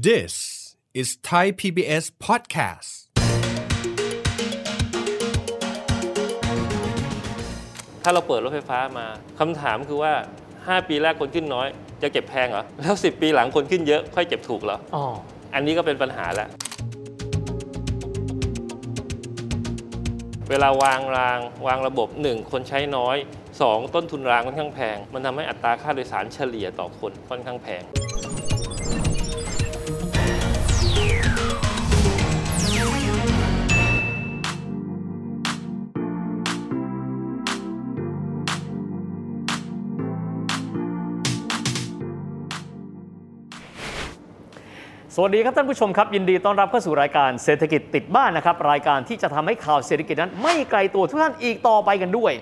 This is Thai PBS podcast. ถ้าเราเปิดรถไฟฟ้ามาคำถามคือว่า 5 ปีแรกคนขึ้นน้อย จะเก็บแพงเหรอ แล้ว 10 ปีหลังคนขึ้นเยอะ ค่อยเก็บถูกเหรออ๋ออันนี้ก็เป็นปัญหาแล้ว เวลาวางรางวางระบบ 1 คนใช้น้อย 2 ต้นทุนรางค่อนข้างแพง มันทำให้อัตราค่าโดยสารเฉลี่ยต่อคนค่อนข้างแพง สวัสดีครับท่านผู้ชมครับ ยินดีต้อนรับเข้าสู่รายการเศรษฐกิจติดบ้านนะครับ รายการที่จะทำให้ข่าวเศรษฐกิจนั้น ไม่ไกลตัวทุกท่านอีกต่อไปกันด้วย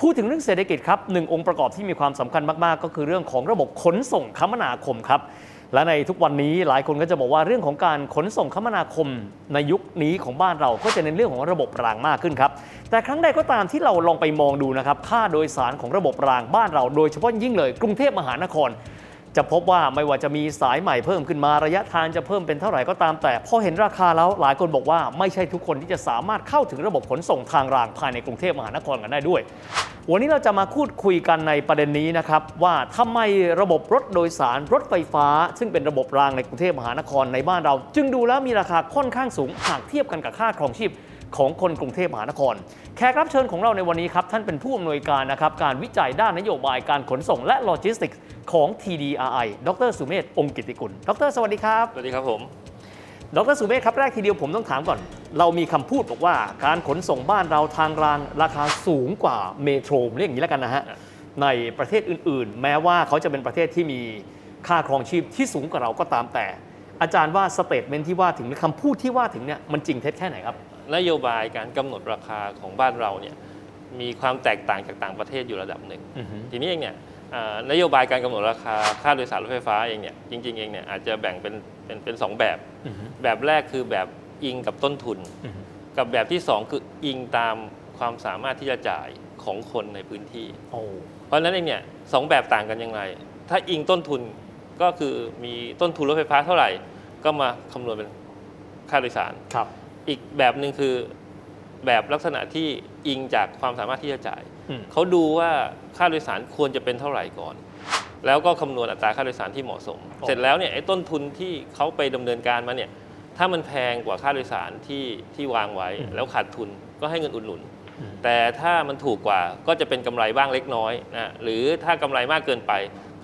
พูดถึงเรื่องเศรษฐกิจครับหนึ่งองค์ประกอบที่มีความสำคัญมาก ๆ ก็คือเรื่องของระบบขนส่งคมนาคมครับและในทุกวันนี้หลายคนก็จะบอกว่าเรื่องของการขนส่งคมนาคมในยุคนี้ของบ้านเราก็จะเน้นเรื่องของระบบรางมากขึ้นครับแต่ครั้งใดก็ตามที่เราลองไปมองดูนะครับค่าโดยสารของระบบรางบ้านเรา โดยเฉพาะยิ่งเลย กรุงเทพมหานคร จะพบว่าไม่ว่าจะมีสายใหม่เพิ่มขึ้นมาระยะทางจะเพิ่มเป็นเท่าไหร่ก็ตามแต่พอเห็นราคาแล้วหลายคนบอกว่าไม่ใช่ทุกคนที่จะสามารถเข้าถึงระบบขนส่งทางรางภายในกรุงเทพมหานครกันได้ด้วย วันนี้เราจะมาพูดคุยกันในประเด็นนี้นะครับว่าทำไมระบบรถโดยสารรถไฟฟ้า ซึ่งเป็นระบบรางในกรุงเทพมหานครในบ้านเรา จึงดูแล้วมีราคาค่อนข้างสูงหากเทียบกันกับค่าครองชีพ ของคนกรุงเทพมหานคร แขกรับเชิญของเราในวันนี้ครับ ท่านเป็นผู้อำนวยการนะครับการวิจัยด้านนโยบายการขนส่งและโลจิสติกส์ของ TDRI ดร.สุเมธองค์กิตติกุล ดร สวัสดีครับ สวัสดีครับผม ดรสุเมธครับแรกทีเดียวผมต้องถามก่อน เรามีคำพูดบอกว่า การขนส่งบ้านเราทางรางราคาสูงกว่า metro เรียกอย่างนี้แล้วกันนะฮะครับในประเทศอื่น ๆ แม้ว่าเขาจะเป็นประเทศที่มีค่าครองชีพที่สูงกว่าเราก็ตามแต่ อาจารย์ว่า statement ที่ว่าถึงหรือคำพูดที่ว่าถึงเนี่ยมันจริงเท็จแค่ไหนครับ นโยบายการกำหนดราคาของบ้านเราเนี่ยมีความแตกต่างจากต่างประเทศอยู่ระดับหนึ่งอือฮึทีนี้เองเนี่ยอ่านโยบายการกำหนดราคาค่าโดยสารรถไฟฟ้าเองเนี่ยจริงๆเองเนี่ยอาจจะแบ่งเป็นเป็นเป็นสองแบบอือฮึแบบแรกคือแบบอิงกับต้นทุนอือฮึกับแบบที่สองคืออิงตามความสามารถที่จะจ่ายของคนในพื้นที่โอ้เพราะฉะนั้นเองเนี่ยสองแบบต่างกันยังไงถ้าอิงต้นทุนก็คือมีต้นทุนรถไฟฟ้าเท่าไหร่ ก็มาคำนวณเป็นค่าโดยสารครับ อีกแบบหนึ่งคือแบบลักษณะที่อิงจากความสามารถที่จะจ่ายอืมเขาดูว่าค่าโดยสารควรจะเป็นเท่าไหร่ก่อน แล้วก็คำนวณอัตราค่าโดยสารที่เหมาะสม เสร็จแล้วเนี่ยไอ้ต้นทุนที่เขาไปดำเนินการมาเนี่ยถ้ามันแพงกว่าค่าโดยสารที่ที่วางไว้ แล้วขาดทุนก็ให้เงินอุดหนุน แต่ถ้ามันถูกกว่าก็จะเป็นกำไรบ้างเล็กน้อยนะหรือถ้ากำไรมากเกินไป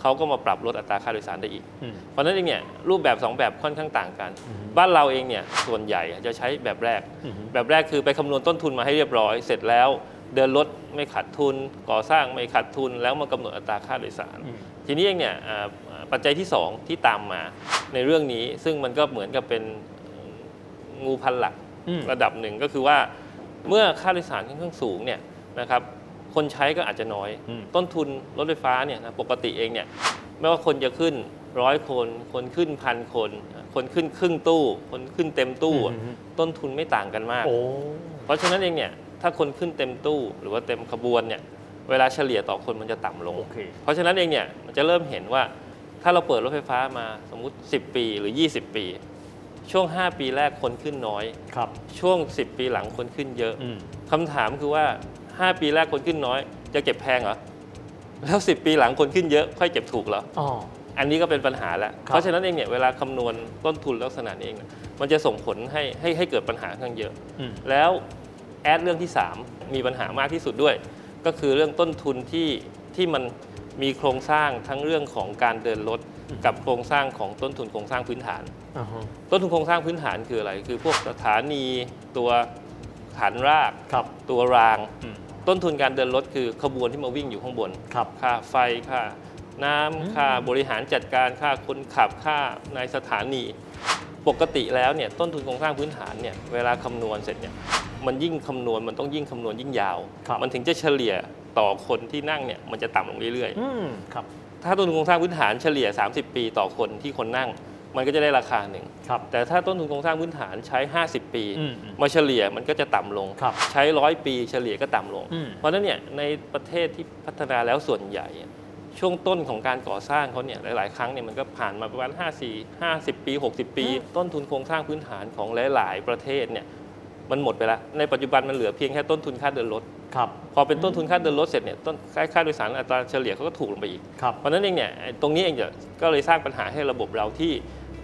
เขาก็มาปรับลดอัตราค่าโดยสารได้อีกอืมเพราะฉะนั้นเองเนี่ยรูปแบบ 2 แบบค่อนข้างต่างกันอืมบ้านเราเองเนี่ยส่วนใหญ่จะใช้แบบแรกอือฮึแบบแรกคือไปคำนวณต้นทุนมาให้เรียบร้อย เสร็จแล้วเดินรถไม่ขาดทุน ก่อสร้างไม่ขาดทุน แล้วมากำหนดอัตราค่าโดยสารอืมทีนี้เองเนี่ยอ่าปัจจัยที่ 2 ที่ตามมาในเรื่องนี้ซึ่งมันก็เหมือนกับเป็นงูพันหลักอืมระดับหนึ่งก็คือว่าเมื่อค่าโดยสารค่อนข้างสูงเนี่ยนะครับ คนใช้ก็อาจจะน้อย อืม ต้นทุนรถไฟฟ้าเนี่ยนะปกติเองเนี่ยไม่ว่าคนจะขึ้นร้อยคน คนขึ้นพันคน คนขึ้นครึ่งตู้ คนขึ้นเต็มตู้อะอือฮึต้นทุนไม่ต่างกันมาก โอ้ เพราะฉะนั้นเองเนี่ยถ้าคนขึ้นเต็มตู้หรือว่าเต็มขบวนเนี่ยเวลาเฉลี่ยต่อคนมันจะต่ำลง โอเค เพราะฉะนั้นเองเนี่ยมันจะเริ่มเห็นว่าถ้าเราเปิดรถไฟฟ้ามาสมมุติ 10 ปีหรือ 20 ปี ช่วง 5 ปีแรกคนขึ้นน้อย ครับ ช่วง 10 ปีหลังคนขึ้นเยอะอืม คำถามคือว่า 5 ปีแรกคนขึ้นน้อย จะเก็บแพงเหรอ แล้ว 10 ปีหลังคนขึ้นเยอะ ค่อยเก็บถูกเหรออ๋อ อันนี้ก็เป็นปัญหาแล้วครับเพราะฉะนั้นเองเนี่ยเวลาคำนวณต้นทุนลักษณะนี้เองเนี่ยมันจะส่งผลให้ให้ให้เกิดปัญหาข้างเยอะ อืม แล้วแอดเรื่องที่ 3 มีปัญหามากที่สุดด้วย ก็คือเรื่องต้นทุนที่ที่มันมีโครงสร้างทั้งเรื่องของการเดินรถกับโครงสร้างของต้นทุนโครงสร้างพื้นฐาน อ่าฮะต้นทุนโครงสร้างพื้นฐานคืออะไร คือพวกสถานีตัวฐานราก ครับ ตัวราง อืม ต้นทุนการเดินรถคือขบวนที่มาวิ่งอยู่ข้างบนครับค่าไฟค่าน้ำค่าบริหารจัดการค่าคนขับค่าในสถานี ปกติแล้วเนี่ยต้นทุนโครงสร้างพื้นฐานเนี่ยเวลาคำนวณเสร็จเนี่ยมันยิ่งคำนวณมันต้องยิ่งคำนวณยิ่งยาวครับมันถึงจะเฉลี่ยต่อคนที่นั่งเนี่ยมันจะต่ำลงเรื่อยอืมครับๆถ้าต้นทุนโครงสร้างพื้นฐานเฉลี่ย 30 ปีต่อคนที่คนนั่ง มันก็จะได้ราคาหนึ่งครับแต่ถ้าต้นทุนโครงสร้างพื้นฐานใช้ 50 ปีอืมอืมมาเฉลี่ยมันก็จะต่ำลงครับใช้ร้อยปีเฉลี่ยก็ต่ำลงอืมเพราะฉะนั้นเนี่ยในประเทศที่พัฒนาแล้วส่วนใหญ่อะช่วงต้นของการก่อสร้างเขาเนี่ยหลาย ๆ ครั้งเนี่ยมันก็ผ่านมาประมาณ5 4 50 ปี 60 ปี ต้นทุนโครงสร้างพื้นฐานของหลาย ๆ ประเทศเนี่ยมันหมดไปแล้ว ในปัจจุบันมันเหลือเพียงแค่ต้นทุนค่าเดินรถครับพอเป็นต้นทุนค่าเดินรถเสร็จเนี่ยต้นค่าค่าโดยสารอัตราเฉลี่ยเขาก็ถูกลงไปอีกครับเพราะฉะนั้นเองเนี่ยไอ้ตรงนี้เองจะก็เลยสร้างปัญหาให้ระบบเราที่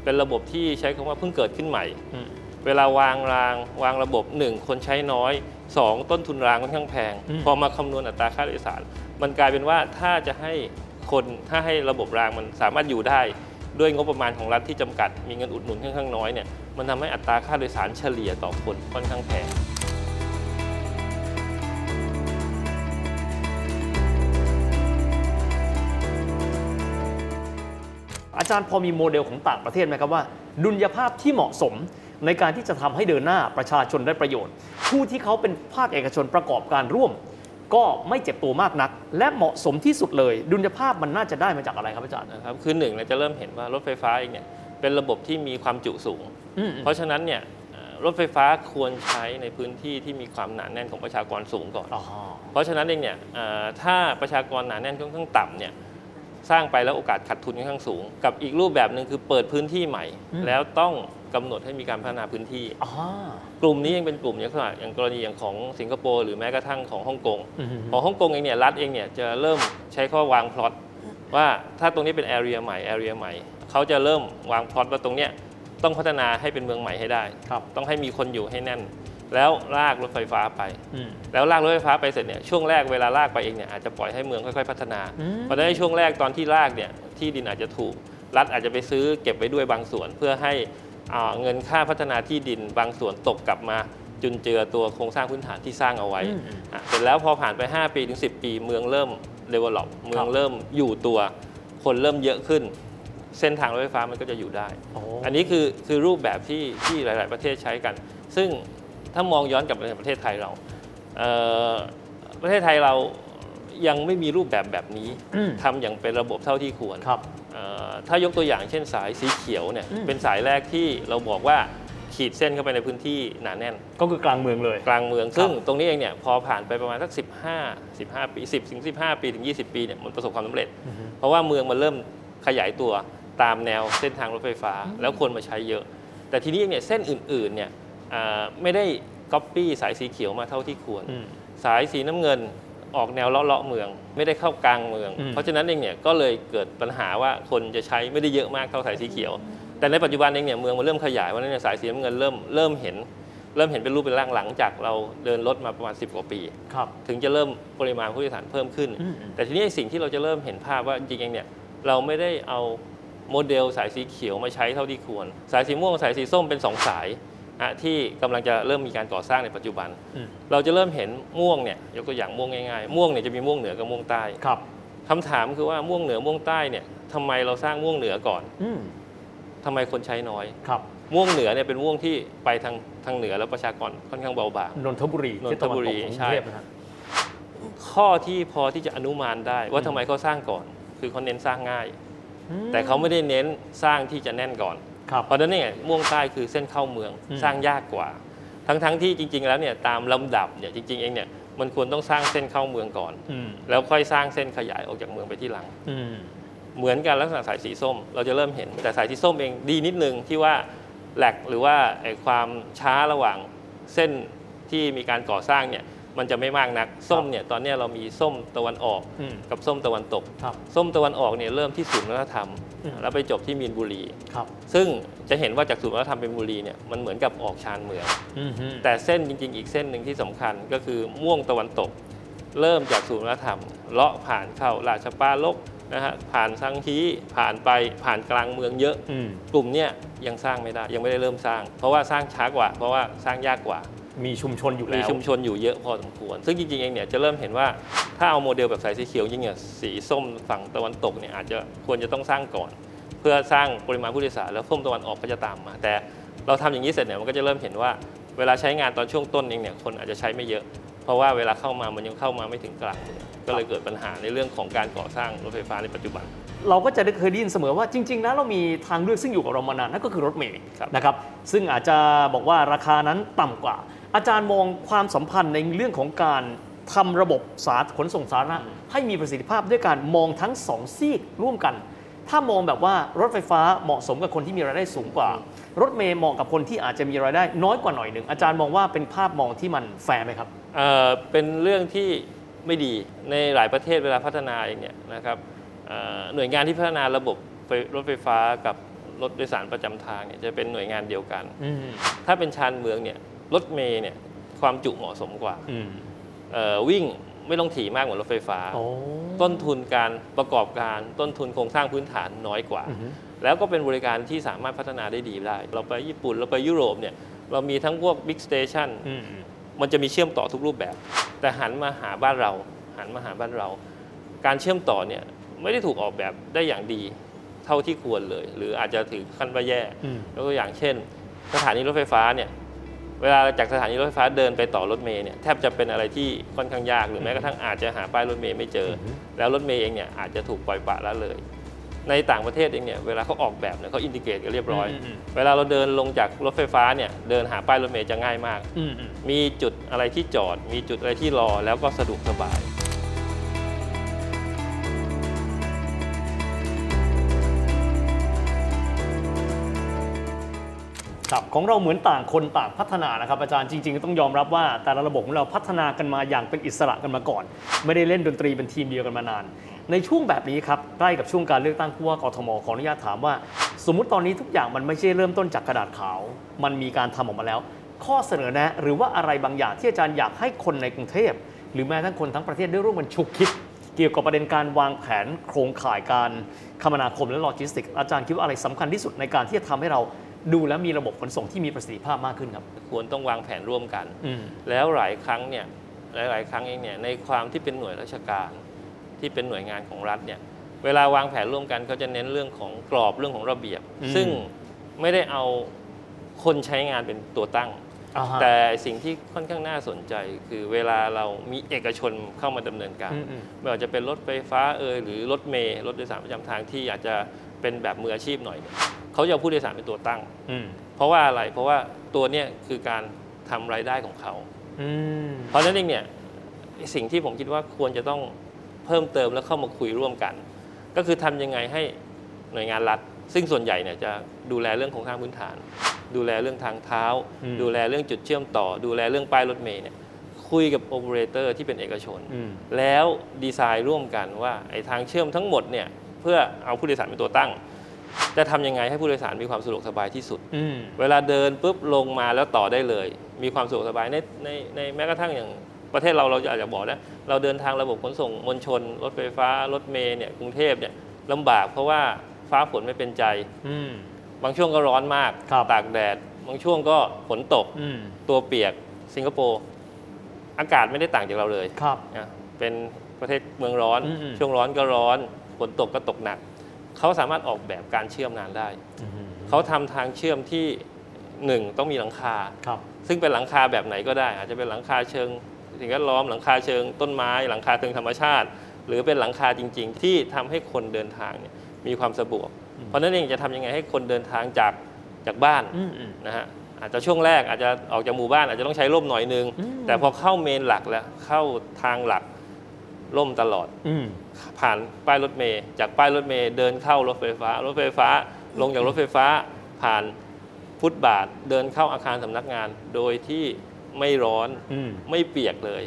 เป็นระบบที่ใช้คำว่าเพิ่งเกิดขึ้นใหม่อืมเวลาวางรางวางระบบ 1 คนใช้น้อย 2 ต้นทุนรางค่อนข้างแพงอืมพอมาคำนวณอัตราค่าโดยสาร มันกลายเป็นว่าถ้าจะให้คนถ้าให้ระบบรางมันสามารถอยู่ได้ ด้วยงบประมาณของรัฐที่จำกัด มีเงินอุดหนุนค่อนข้างน้อยเนี่ยมันทำให้อัตราค่าโดยสารเฉลี่ยต่อคนค่อนข้างแพง อาจารย์พอมีโมเดลของต่างประเทศไหมครับว่า ดุลยภาพที่เหมาะสมในการที่จะทำให้เดินหน้าประชาชนได้ประโยชน์ ผู้ที่เขาเป็นภาคเอกชนประกอบการร่วม ก็ไม่เจ็บตัวมากนัก และเหมาะสมที่สุดเลย ดุลยภาพมันน่าจะได้มาจากอะไรครับอาจารย์นะครับคือหนึ่งเราจะเริ่มเห็นว่ารถไฟฟ้าเองเนี่ยเป็นระบบที่มีความจุสูงอืมเพราะฉะนั้นเนี่ยเอ่อรถไฟฟ้าควรใช้ในพื้นที่ที่มีความหนาแน่นของประชากรสูงก่อนอ๋อเพราะฉะนั้นเองเนี่ยเอ่อถ้าประชากรหนาแน่นค่อนข้างต่ำเนี่ย สร้างไปแล้วโอกาสขาดทุนค่อนข้างสูง กับอีกรูปแบบหนึ่งคือเปิดพื้นที่ใหม่ แล้วต้องกำหนดให้มีการพัฒนาพื้นที่อ๋อกลุ่มนี้ยังเป็นกลุ่มอย่างอย่างกรณีอย่างของสิงคโปร์หรือแม้กระทั่งของฮ่องกงอืมของฮ่องกงเองเนี่ยรัฐเองเนี่ยจะเริ่มใช้ข้อวางพล็อตว่าถ้าตรงนี้เป็นแอเรียใหม่แอเรียใหม่เขาจะเริ่มวางพล็อตว่าตรงเนี้ยต้องพัฒนาให้เป็นเมืองใหม่ให้ได้ครับต้องให้มีคนอยู่ให้แน่น แล้วลากรถไฟฟ้าไปอืมแล้วลากรถไฟฟ้าไปเสร็จเนี่ยช่วงแรกเวลาลากไปเองเนี่ยอาจจะปล่อยให้เมืองค่อยๆพัฒนาอืมเพราะฉะนั้นในช่วงแรกตอนที่ลากเนี่ยที่ดินอาจจะถูกรัฐอาจจะไปซื้อเก็บไว้ด้วยบางส่วน เพื่อให้อ่าเงินค่าพัฒนาที่ดินบางส่วนตกกลับมาจุนเจือตัวโครงสร้างพื้นฐานที่สร้างเอาไว้อืมอะเสร็จแล้วพอผ่านไป 5 ปีถึง 10 ปี เมืองเริ่ม develop เมืองเริ่มอยู่ตัว คนเริ่มเยอะขึ้น เส้นทางรถไฟฟ้ามันก็จะอยู่ได้โอ้อันนี้คือคือรูปแบบที่ที่หลาย ๆ ประเทศใช้กัน ซึ่ง ถ้ามองย้อนกลับไปในประเทศไทยเราเอ่อประเทศไทยเรายังไม่มีรูปแบบแบบนี้อืมทำอย่างเป็นระบบเท่าที่ควรครับเอ่อถ้ายกตัวอย่างเช่นสายสีเขียวเนี่ยอืมเป็นสายแรกที่เราบอกว่าขีดเส้นเข้าไปในพื้นที่หนาแน่น ก็คือกลางเมืองเลยกลางเมือง ซึ่งตรงนี้เองเนี่ยพอผ่านไปประมาณสัก 15 15 ปี 10ถึง15 ปีถึง 20 ปีเนี่ยมันประสบความสำเร็จอือฮึเพราะว่าเมืองมันเริ่มขยายตัวตามแนวเส้นทางรถไฟฟ้า แล้วคนมาใช้เยอะ แต่ทีนี้เนี่ยเส้นอื่นๆเนี่ยอ่า ไม่ได้ก๊อปปี้สายสีเขียวมาเท่าที่ควรอืมสายสีน้ำเงินออกแนวเลาะๆเมือง ไม่ได้เข้ากลางเมืองอืมเพราะฉะนั้นเองเนี่ยก็เลยเกิดปัญหาว่าคนจะใช้ไม่ได้เยอะมากเท่าสายสีเขียว แต่ในปัจจุบันเองเนี่ยเมืองมันเริ่มขยายวันนั้นเนยสายสีน้ำเงินเริ่มเริ่มเห็น เริ่มเห็นเป็นรูปเป็นร่างหลังจากเราเดินรถมาประมาณ 10 กว่าปีครับถึงจะเริ่มปริมาณผู้โดยสารเพิ่มขึ้นอืมแต่ทีนี้สิ่งที่เราจะเริ่มเห็นภาพว่าจริงๆเองเนี่ยเราไม่ได้เอาโมเดลสายสีเขียวมาใช้เท่าที่ควร สายสีม่วงสายสีส้มเป็นสองสายอะ ที่กำลังจะเริ่มมีการก่อสร้างในปัจจุบันอืมเราจะเริ่มเห็นม่วงเนี่ยยกตัวอย่างม่วงง่ายๆ ม่วงเนี่ยจะมีม่วงเหนือกับม่วงใต้ครับคำถามคือว่าม่วงเหนือม่วงใต้เนี่ยทำไมเราสร้างม่วงเหนือก่อนอืมทำไมคนใช้น้อยครับ ม่วงเหนือเนี่ยเป็นม่วงที่ไปทางทางเหนือแล้วประชากรค่อนข้างเบาบางนนทบุรีนนทบุรีทิศตะวันตกของกรุงใช่เทพนะฮะข้อที่พอที่จะอนุมานได้ว่าทำไมเขาสร้างก่อน คือเขาเน้นสร้างง่ายอืมแต่เขาไม่ได้เน้นสร้างที่จะแน่นก่อนครับ เพราะฉะนั้นเนี่ยม่วงใต้คือเส้นเข้าเมืองอืมสร้างยากกว่า ทั้งๆที่จริง ๆ แล้วเนี่ยตามลำดับเนี่ยจริง ๆ เองเนี่ยมันควรต้องสร้างเส้นเข้าเมืองก่อนอืมแล้วค่อยสร้างเส้นขยายออกจากเมืองไปที่หลังอืมเหมือนกันลักษณะสายสีส้ม เราจะเริ่มเห็นแต่สายสีส้มเองดีนิดนึงที่ว่าแหลกหรือว่าไอ้ความช้าระหว่างเส้นที่มีการก่อสร้างเนี่ย มันจะไม่มากนัก ส้มเนี่ยตอนเนี้ยเรามีส้มตะวันออกอืมกับส้มตะวันตกครับส้มตะวันออกเนี่ยเริ่มที่ศูนย์วัฒนธรรมอืมแล้วไปจบที่มีนบุรีครับซึ่งจะเห็นว่าจากศูนย์วัฒนธรรมเป็นบุรีเนี่ยมันเหมือนกับออกชานเมืองอืมฮึแต่เส้นจริง ๆ อีกเส้นหนึ่งที่สำคัญก็คือม่วงตะวันตก เริ่มจากศูนย์วัฒนธรรมเลาะผ่านเข้าราชปาลกนะฮะผ่านสังฮีผ่านไปผ่านกลางเมืองเยอะอืมกลุ่มเนี้ยยังสร้างไม่ได้ยังไม่ได้เริ่มสร้าง เพราะว่าสร้างช้ากว่า เพราะว่าสร้างยากกว่า มีชุมชนอยู่มีแล้วชุมชนอยู่เยอะพอสมควร ซึ่งจริงๆเองเนี่ยจะเริ่มเห็นว่าถ้าเอาโมเดลแบบสายสีเขียวจริงเนี่ยสีส้มฝั่งตะวันตกเนี่ยอาจจะควรจะต้องสร้างก่อน เพื่อสร้างปริมาณผู้โดยสารแล้วส้มตะวันออกก็จะตามมา แต่เราทำอย่างนี้เสร็จเนี่ยมันก็จะเริ่มเห็นว่าเวลาใช้งานตอนช่วงต้นเองเนี่ยคนอาจจะใช้ไม่เยอะ เพราะว่าเวลาเข้ามามันยังเข้ามาไม่ถึงกลางเมืองก็เลยเกิดปัญหาในเรื่องของการก่อสร้างรถไฟฟ้าในปัจจุบัน เราก็จะได้เคยได้ยินเสมอว่าจริงๆนะเรามีทางเลือกซึ่งอยู่กับเรามานานนั่นก็คือรถเมล์ครับ นะครับซึ่งอาจจะบอกว่าราคานั้นต่ำกว่า อาจารย์มองความสัมพันธ์ในเรื่องของการททำระบบสาขนส่งสาธารณะให้มีประสิทธิภาพด้วยการมองทั้งสองซีกร่วมกัน ถ้ามองแบบว่ารถไฟฟ้าเหมาะสมกับคนที่มีรายได้สูงกว่า รถเมย์เหมาะกับคนที่อาจจะมีรายได้น้อยกว่าหน่อยหนึ่งอาจารย์มองว่าเป็นภาพมองที่มันแฟร์ไหมครับเอ่อเป็นเรื่องที่ไม่ดีในหลายประเทศเวลาพัฒนาเองเนี่ยนะครับเอ่อหน่วยงานที่พัฒนาระบบไฟรถไฟฟ้ากับรถโดยสารประจำทางเนี่ยจะเป็นหน่วยงานเดียวกัน ถ้าเป็นชานเมืองเนี่ย รถเมย์เนี่ยความจุเหมาะสมกว่าเอ่อวิ่งไม่ต้องถี่มากเหมือนรถไฟฟ้า ต้นทุนการประกอบการต้นทุนโครงสร้างพื้นฐานน้อยกว่า แล้วก็เป็นบริการที่สามารถพัฒนาได้ดีได้ เราไปญี่ปุ่นเราไปยุโรปเนี่ยเรามีทั้งพวก Big Station มันจะมีเชื่อมต่อทุกรูปแบบ แต่หันมาหาบ้านเรา หันมาหาบ้านเรา การเชื่อมต่อเนี่ยไม่ได้ถูกออกแบบได้อย่างดีเท่าที่ควรเลย หรืออาจจะถึงขั้นว่าแย่อืมยกตัวอย่างเช่น สถานีรถไฟฟ้าเนี่ย เวลาจากสถานีรถไฟฟ้าเดินไปต่อรถเมล์เนี่ยแทบจะเป็นอะไรที่ค่อนข้างยากหรือแม้กระทั่งอาจจะหาป้ายรถเมล์ไม่เจออแล้วรถเมล์เองเนี่ยอาจจะถูกปล่อยปละละเลย ในต่างประเทศเองเนี่ยเวลาเขาออกแบบเนี่ยเขาอินดิเกตกันเรียบร้อยอืมอืมเวลาเราเดินลงจากรถไฟฟ้าเนี่ยเดินหาป้ายรถเมล์จะง่ายมากอืมอืมมีจุดอะไรที่จอด มีจุดอะไรที่รอแล้วก็สะดวกสบาย ของเราเหมือนต่างคนต่างพัฒนานะครับอาจารย์จริงๆ ต้องยอมรับว่าแต่ละระบบของเราพัฒนากันมาอย่างเป็นอิสระกันมาก่อน ไม่ได้เล่นดนตรีเป็นทีมเดียวกันมานาน ในช่วงแบบนี้ครับใกล้กับช่วงการเลือกตั้งผู้ว่ากทมขออนุญาตถามว่า สมมุติตอนนี้ทุกอย่างมันไม่ใช่เริ่มต้นจากกระดาษขาว มันมีการทำออกมาแล้ว ข้อเสนอแนะหรือว่าอะไรบางอย่างที่อาจารย์อยากให้คนในกรุงเทพ หรือแม้ทั้งคนทั้งประเทศได้ร่วมกันฉุกคิดเกี่ยวกับประเด็นการวางแผนโครงข่ายการคมนาคมและโลจิสติกส์อาจารย์คิดว่าอะไรสำคัญที่สุดในการที่จะทำให้เรา ดูแลมีระบบขนส่งที่มีประสิทธิภาพมากขึ้นครับ ควรต้องวางแผนร่วมกัน อืม แล้วหลายครั้งเนี่ยหลาย ๆ ครั้งเองเนี่ยในความที่เป็นหน่วยราชการที่เป็นหน่วยงานของรัฐเนี่ยเวลาวางแผนร่วมกันเขาจะเน้นเรื่องของกรอบเรื่องของระเบียบ อืม ซึ่งไม่ได้เอาคนใช้งานเป็นตัวตั้ง อ่าฮะแต่สิ่งที่ค่อนข้างน่าสนใจ คือเวลาเรามีเอกชนเข้ามาดำเนินการ อืมอืม ไม่ว่าจะเป็นรถไฟฟ้าเอยหรือรถเมล์รถโดยสารประจำทางที่อาจจะเป็นแบบมืออาชีพหน่อยเนี่ย เขาจะเอาผู้โดยสารเป็นตัวตั้งอืมเพราะว่าอะไร เพราะว่าตัวเนี้ยคือการทำรายได้ของเขาอืมเพราะฉะนั้นเองเนี่ยสิ่งที่ผมคิดว่าควรจะต้องเพิ่มเติมแล้วเข้ามาคุยร่วมกัน ก็คือทำยังไงให้หน่วยงานรัฐ ซึ่งส่วนใหญ่เนี่ยจะดูแลเรื่องโครงสร้างพื้นฐาน ดูแลเรื่องทางเท้าอืมดูแลเรื่องจุดเชื่อมต่อ ดูแลเรื่องป้ายรถเมล์เนี่ยคุยกับโอเปอเรเตอร์ที่เป็นเอกชนอืมแล้วดีไซน์ร่วมกันว่าไอ้ทางเชื่อมทั้งหมดเนี่ยเพื่อเอาผู้โดยสารเป็นตัวตั้ง จะทำยังไงให้ผู้โดยสารมีความสะดวกสบายที่สุด อืม เวลาเดินปุ๊บลงมาแล้วต่อได้เลย มีความสะดวกสบายในในในแม้กระทั่งอย่างประเทศเราเราอาจจะบอกนะเราเดินทางระบบขนส่งมวลชน รถไฟฟ้า รถเมล์เนี่ยกรุงเทพเนี่ยลำบากเพราะว่าฟ้าฝนไม่เป็นใจ อืม บางช่วงก็ร้อนมาก ครับ ตากแดด บางช่วงก็ฝนตก อืม ตัวเปียกสิงคโปร์อากาศไม่ได้ต่างจากเราเลยครับ นะเป็นประเทศเมืองร้อน อืมช่วงร้อนก็ร้อน ฝนตกก็ตกหนัก เขาสามารถออกแบบการเชื่อมงานได้อืมเขาทำทางเชื่อมที่หนึ่งต้องมีหลังคาครับซึ่งเป็นหลังคาแบบไหนก็ได้ อาจจะเป็นหลังคาเชิงสิ่งแวดล้อมหลังคาเชิงต้นไม้ หลังคาเชิงธรรมชาติ หรือเป็นหลังคาจริง ๆ ที่ทำให้คนเดินทางเนี่ยมีความสะดวก เพราะฉะนั้นเองจะทำยังไงให้คนเดินทางจากจากบ้านอืมอืมนะฮะอาจจะช่วงแรกอาจจะออกจากหมู่บ้านอาจจะต้องใช้ร่มหน่อยนึงอืมแต่พอเข้าเมนหลักแล้วเข้าทางหลัก ร่มตลอดอืมผ่านป้ายรถเมย์จากป้ายรถเมย์เดินเข้ารถไฟฟ้า รถไฟฟ้าลงจากรถไฟฟ้า ผ่านฟุตบาทเดินเข้าอาคารสำนักงาน โดยที่ไม่ร้อนอืมไม่เปียกเลย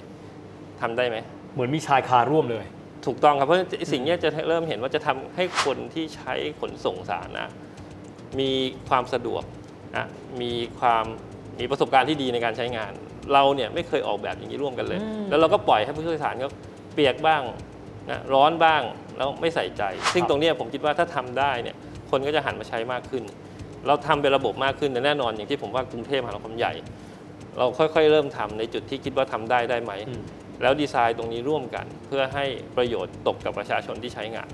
ทำได้ไหมเหมือนมีชายคาร่วมเลย ถูกต้องครับเพราะสิ่งเนี้ยจะเริ่มเห็นว่าจะทำให้คนที่ใช้ขนส่งสาธารณะมีความสะดวกนะมีความมีประสบการณ์ที่ดีในการใช้งาน เราเนี่ยไม่เคยออกแบบอย่างนี้ร่วมกันเลยอืมแล้วเราก็ปล่อยให้ผู้โดยสารเขา เปียกบ้างนะร้อนบ้างแล้วไม่ใส่ใจ ซึ่งตรงเนี้ยผมคิดว่าถ้าทำได้เนี่ยคนก็จะหันมาใช้มากขึ้น เราทำเป็นระบบมากขึ้นแต่แน่นอนอย่างที่ผมว่ากรุงเทพมหานครใหญ่ เราค่อยๆ เริ่มทำในจุดที่คิดว่าทำได้ได้ไหมอืมแล้วดีไซน์ตรงนี้ร่วมกัน เพื่อให้ประโยชน์ตกกับประชาชนที่ใช้งาน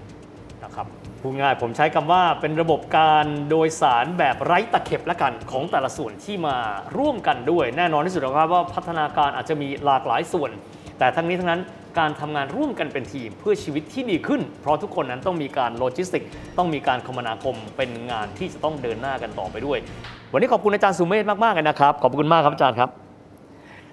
นะครับพูดง่ายผมใช้คำว่าเป็นระบบการโดยสารแบบไร้ตะเข็บละกันของแต่ละส่วนที่มาร่วมกันด้วย แน่นอนที่สุดนะครับว่าพัฒนาการอาจจะมีหลากหลายส่วน แต่ทั้งนี้ทั้งนั้น การทำงานร่วมกันเป็นทีมเพื่อชีวิตที่ดีขึ้น เพราะทุกคนนั้นต้องมีการโลจิสติก ต้องมีการคมนาคมเป็นงานที่จะต้องเดินหน้ากันต่อไปด้วย วันนี้ขอบคุณอาจารย์สุเมธมากๆเลยนะครับ ขอบคุณมากครับอาจารย์ครับ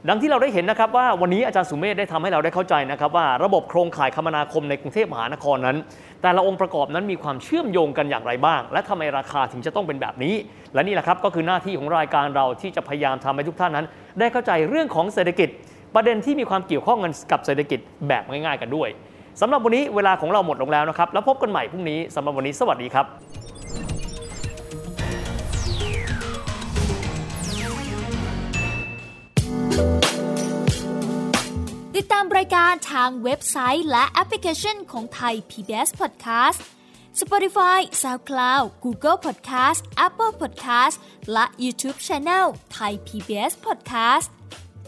ดังที่เราได้เห็นนะครับว่าวันนี้อาจารย์สุเมธได้ทำให้เราได้เข้าใจนะครับว่าระบบโครงข่ายคมนาคมในกรุงเทพมหานครนั้น แต่ละองค์ประกอบนั้นมีความเชื่อมโยงกันอย่างไรบ้าง และทำไมราคาถึงจะต้องเป็นแบบนี้ และนี่แหละครับก็คือหน้าที่ของรายการเราที่จะพยายามทำให้ทุกท่านนั้น ได้เข้าใจเรื่องของเศรษฐกิจ ประเด็นที่มีความเกี่ยวข้องกันกับเศรษฐกิจแบบง่ายๆกันด้วยสำหรับวันนี้เวลาของเราหมดลงแล้วนะครับ แล้วพบกันใหม่พรุ่งนี้สำหรับวันนี้สวัสดีครับติดตามรายการทางเว็บไซต์และแอปพลิเคชันของไทย PBS Podcast Spotify SoundCloud Google Podcast Apple Podcast และ YouTube Channel Thai PBS Podcast